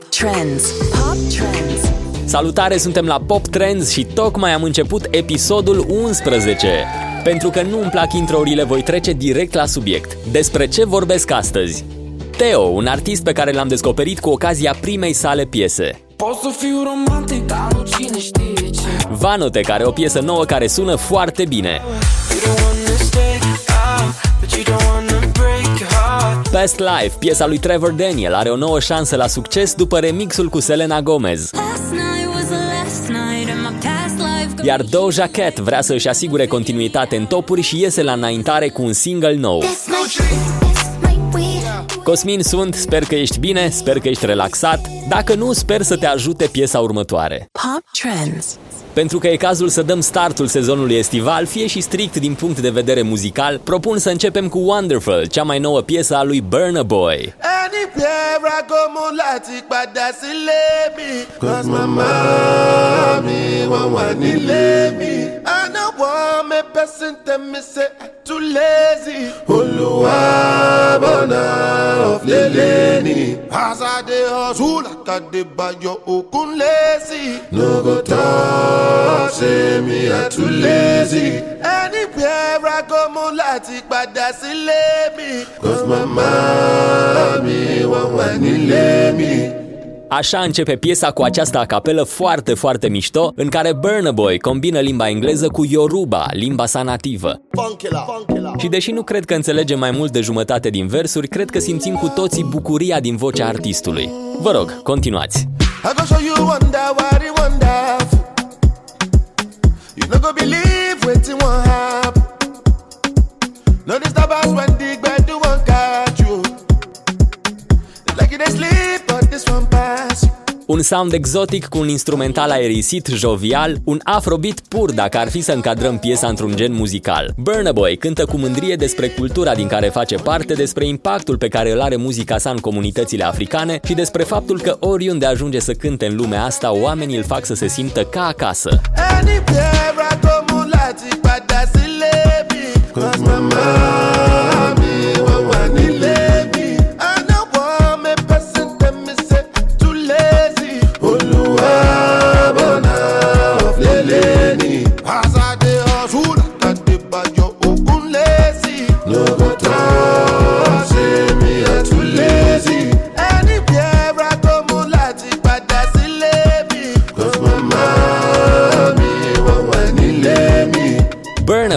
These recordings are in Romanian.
Pop Trends. Pop Trends. Salutare, suntem la Pop Trends și tocmai am început episodul 11. Pentru că nu îmi plac introurile, voi trece direct la subiect. Despre ce vorbesc astăzi? Teo, un artist pe care l-am descoperit cu ocazia primei sale piese. Pot să fiu romantic, dar nu cine știe ce Vanote, care o piesă nouă care sună foarte bine. You Past Life, piesa lui Trevor Daniel, are o nouă șansă la succes după remixul cu Selena Gomez. Last night was the last night in my past life. Iar Doja Cat vrea să își asigure continuitate în topuri și iese la înaintare cu un single nou. Cosmin sunt, sper că ești bine, sper că ești relaxat. Dacă nu, sper să te ajute piesa următoare. Pop Trends. Pentru că e cazul să dăm startul sezonului estival, fie și strict din punct de vedere muzical, propun să începem cu Wonderful, cea mai nouă piesă a lui Burna Boy. Anywhere I go mo láti padà sílé mi. Cause mama mi wọ́n wà nílé mi. I no want me person tell me say I too lazy. Olúwa bọ̀nà ọ̀flẹ̀lẹ̀ ni. As I dey hustle like I dey bayo okun lazy. No go talk say me I too lazy. Anywhere I go mo láti padà sílé mi. Cause mama mi wọ́n wà nílé mi. Așa începe piesa cu această acapelă foarte, foarte mișto, în care Burna Boy combină limba engleză cu Yoruba, limba sa nativă. Funkilla. Funkilla. Și deși nu cred că înțelegem mai mult de jumătate din versuri, cred că simțim cu toții bucuria din vocea artistului. Vă rog, continuați! I go show you wonder what it wonderful. You no go believe wetin wan happen. No disturb Un sound exotic cu un instrumental aerisit, jovial, un afrobeat pur dacă ar fi să încadrăm piesa într-un gen muzical. Burna Boy cântă cu mândrie despre cultura din care face parte, despre impactul pe care îl are muzica sa în comunitățile africane și despre faptul că oriunde ajunge să cânte în lumea asta, oamenii îl fac să se simtă ca acasă. Anywhere I go, mo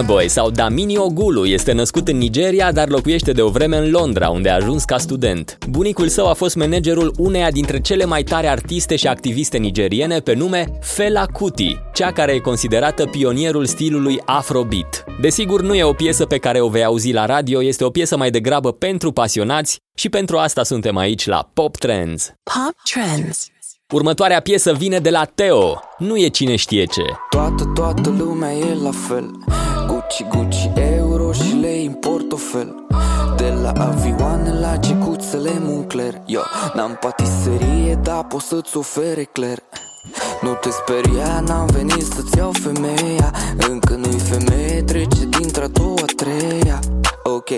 Boy sau Damini Ogulu este născut în Nigeria, dar locuiește de o vreme în Londra, unde a ajuns ca student. Bunicul său a fost managerul uneia dintre cele mai tare artiste și activiste nigeriene pe nume Fela Kuti, cea care e considerată pionierul stilului Afrobeat. Desigur, nu e o piesă pe care o vei auzi la radio, este o piesă mai degrabă pentru pasionați și pentru asta suntem aici la Pop Trends. Pop Trends. Următoarea piesă vine de la Teo, nu e cine știe ce. Toată, toată lumea e la fel. Gucci, Gucci, euro și lei în portofel De la avioane la gecuțele Moncler. Yo, n-am patiserie, dar pot să-ți ofere cler Nu te speria, n-am venit să-ți iau femeia. Încă nu-i femeie, trece dintre-a doua, treia. Ok,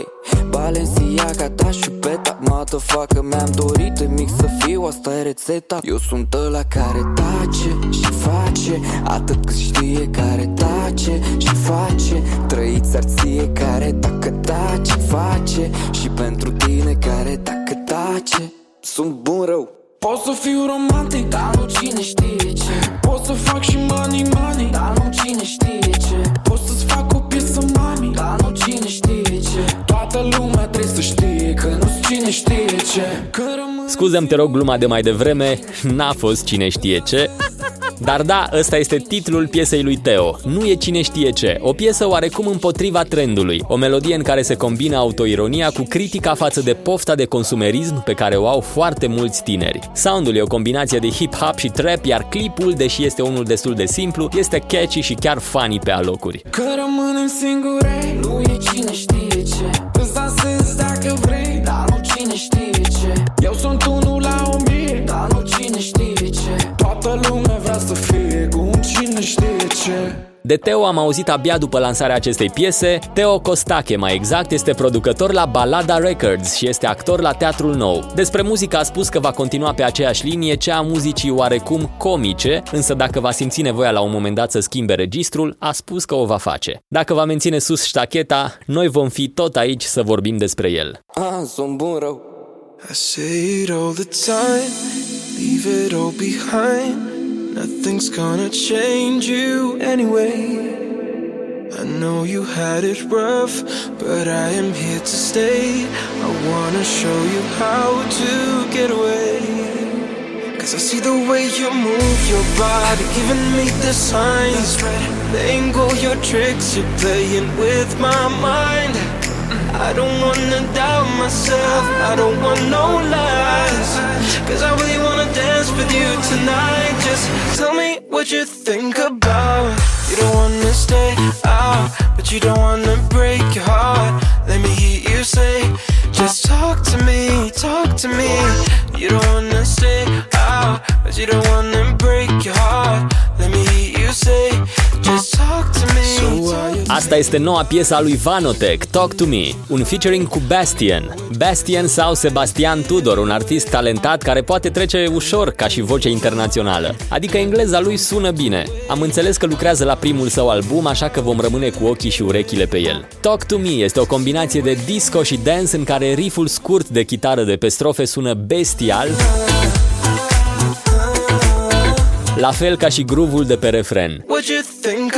Balenciaga, ta și peta. Motherfucker, mi-am dorit de mic să fiu, asta e rețeta. Eu sunt ăla care tace și face. Atât cât știe care tace și face. Trăiți arție care dacă tace, face. Și pentru tine care dacă tace Sunt bun rău Pot să fiu romantic, dar nu cine știe ce. Pot să fac și money, money, dar nu cine știe ce. Pot să-ți fac o piesă, mami, dar nu cine știe ce. Toată lumea trebuie să știe că nu cine știe ce. Că rămân Scuzăm, te rog, gluma de mai devreme, n-a fost cine știe ce. Dar da, ăsta este titlul piesei lui Teo. Nu e cine știe ce. O piesă oarecum împotriva trendului. O melodie în care se combină autoironia cu critica față de pofta de consumerism pe care o au foarte mulți tineri. Soundul e o combinație de hip-hop și trap, iar clipul, deși este unul destul de simplu, este catchy și chiar funny pe alocuri. Că rămânem singure, nu De Teo am auzit abia după lansarea acestei piese. Teo Costache, mai exact, este producător la Balada Records și este actor la Teatrul Nou. Despre muzică a spus că va continua pe aceeași linie, cea a muzicii oarecum comice, însă dacă va simți nevoia la un moment dat să schimbe registrul, a spus că o va face. Dacă va menține sus ștacheta, noi vom fi tot aici să vorbim despre el. Ah, sunt bun rău I say it all the time, leave it all behind. Nothing's gonna change you anyway. I know you had it rough, but I am here to stay. I wanna show you how to get away. Cause I see the way you move your body, giving me the signs. Letting go your tricks, you're playing with my mind. I don't wanna doubt myself, I don't want no lies. Cause I really wanna dance with you tonight. What you think about. You don't wanna stay out, but you don't wanna break your heart. Let me hear you say, just talk to me, talk to me. You don't wanna stay out, but you don't wanna break your heart. Let me hear you say, Asta este noua piesă a lui Vanotech, Talk to Me, un featuring cu Bastian. Bastian sau Sebastian Tudor, un artist talentat care poate trece ușor ca și voce internațională. Adică engleza lui sună bine. Am înțeles că lucrează la primul său album, așa că vom rămâne cu ochii și urechile pe el. Talk to Me este o combinație de disco și dance în care rifful scurt de chitară de pe strofe sună bestial, la fel ca și groove-ul de pe refren. What you think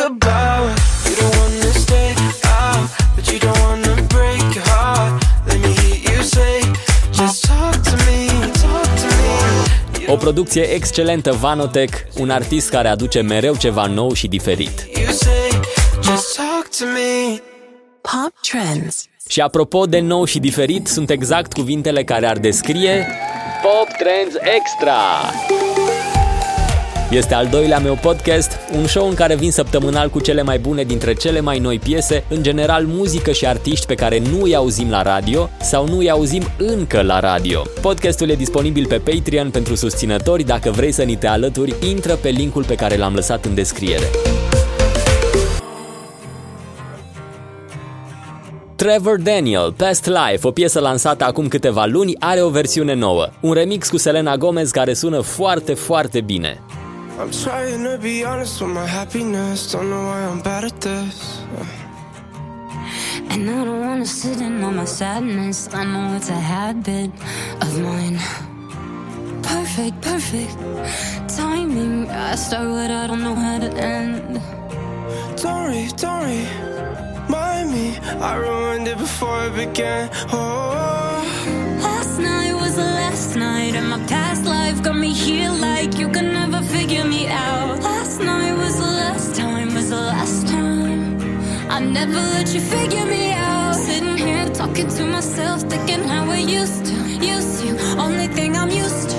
producție excelentă Vanotech, un artist care aduce mereu ceva nou și diferit. You say, just talk to me. Pop Trends. Și apropo de nou și diferit, sunt exact cuvintele care ar descrie Pop Trends Extra! Este al doilea meu podcast, un show în care vin săptămânal cu cele mai bune dintre cele mai noi piese, în general muzică și artiști pe care nu îi auzim la radio sau nu îi auzim încă la radio. Podcastul e disponibil pe Patreon pentru susținători, dacă vrei să ni te alături, intră pe linkul pe care l-am lăsat în descriere. Trevor Daniel, Past Life, o piesă lansată acum câteva luni, are o versiune nouă. Un remix cu Selena Gomez care sună foarte, foarte bine. I'm trying to be honest with my happiness. Don't know why I'm bad at this. And I don't wanna sit in on my sadness. I know it's a habit of mine. Perfect, perfect timing. I start what I don't know how to end. Don't worry, don't worry. Mind me, I ruined it before it began. Oh, Last night was the last night, and my past life got me here like you could never figure me out. Last night was the last time, was the last time. I never let you figure me out. Sitting here talking to myself, thinking how we used to, used to. Only thing I'm used to.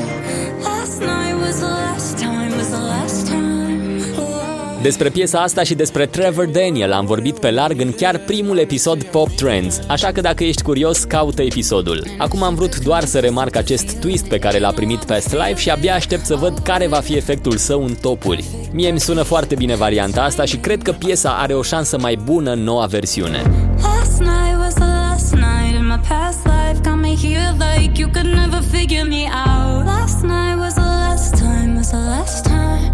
Despre piesa asta și despre Trevor Daniel am vorbit pe larg în chiar primul episod Pop Trends, așa că dacă ești curios, caută episodul. Acum am vrut doar să remarc acest twist pe care l-a primit Past Life și abia aștept să văd care va fi efectul său în topuri. Mie mi sună foarte bine varianta asta și cred că piesa are o șansă mai bună în noua versiune. Last night was the last night in my past life. Got me here like you could never figure me out. Last night was the last time, was the last time.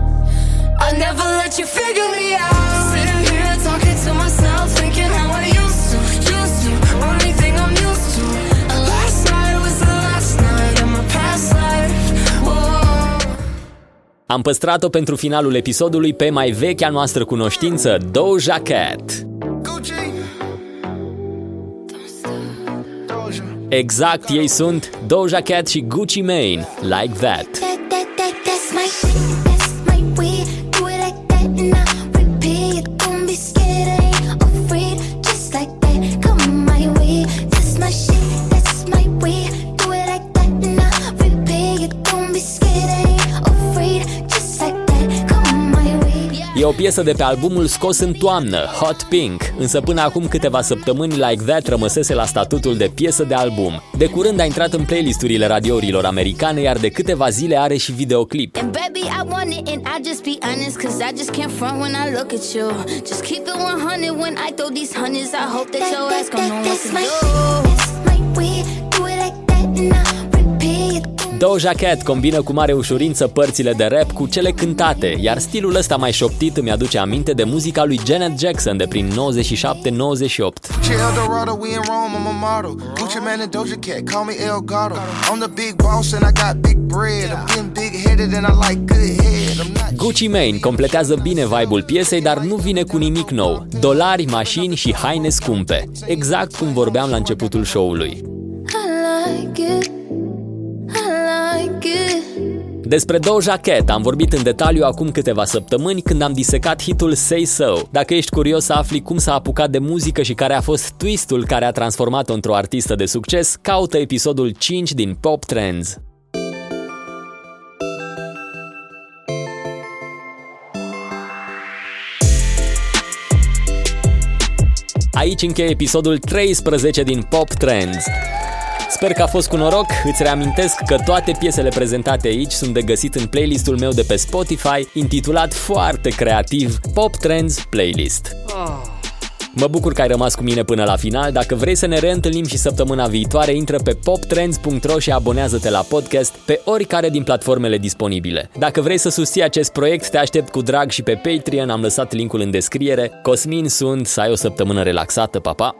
Am păstrat-o pentru finalul episodului pe mai vechea noastră cunoștință, Doja Cat. Gucci. Doja. Exact, ei sunt Doja Cat și Gucci Mane, Like That. That, that, that, E E o piesă de pe albumul scos în toamnă, Hot Pink, însă până acum câteva săptămâni Like That rămăsese la statutul de piesă de album. De curând a intrat în playlisturile radiourilor americane, iar de câteva zile are și videoclip. And baby, I want it, and I just be honest, cause I just can't front when I look at you. Just keep it 100 when I throw these hundreds. I hope that your ass gon' know what to do. That's my way, do Doja Cat combină cu mare ușurință părțile de rap cu cele cântate, iar stilul ăsta mai șoptit îmi aduce aminte de muzica lui Janet Jackson de prin 97-98. Chill Dorado, we in Rome, I'm a model. Gucci Man and Doja Cat, call me El Gato. I'm the big boss and I got big bread. I'm getting big headed and I like good head. I'm not Gucci Mane completează bine vibe-ul piesei, dar nu vine cu nimic nou. Dolari, mașini și haine scumpe. Exact cum vorbeam la începutul show-ului. I like it. I like it. Despre Doja Cat am vorbit în detaliu acum câteva săptămâni când am disecat hitul Say So. Dacă ești curios să afli cum s-a apucat de muzică și care a fost twistul care a transformat-o într-o artistă de succes, caută episodul 5 din Pop Trends. Aici încheie episodul 13 din Pop Trends. Sper că a fost cu noroc, îți reamintesc că toate piesele prezentate aici sunt de găsit în playlistul meu de pe Spotify, intitulat foarte creativ Pop Trends Playlist. Mă bucur că ai rămas cu mine până la final. Dacă vrei să ne reîntâlnim și săptămâna viitoare, intră pe poptrends.ro și abonează-te la podcast pe oricare din platformele disponibile. Dacă vrei să susții acest proiect, te aștept cu drag și pe Patreon, am lăsat linkul în descriere. Cosmin sunt, să ai o săptămână relaxată, pa, pa!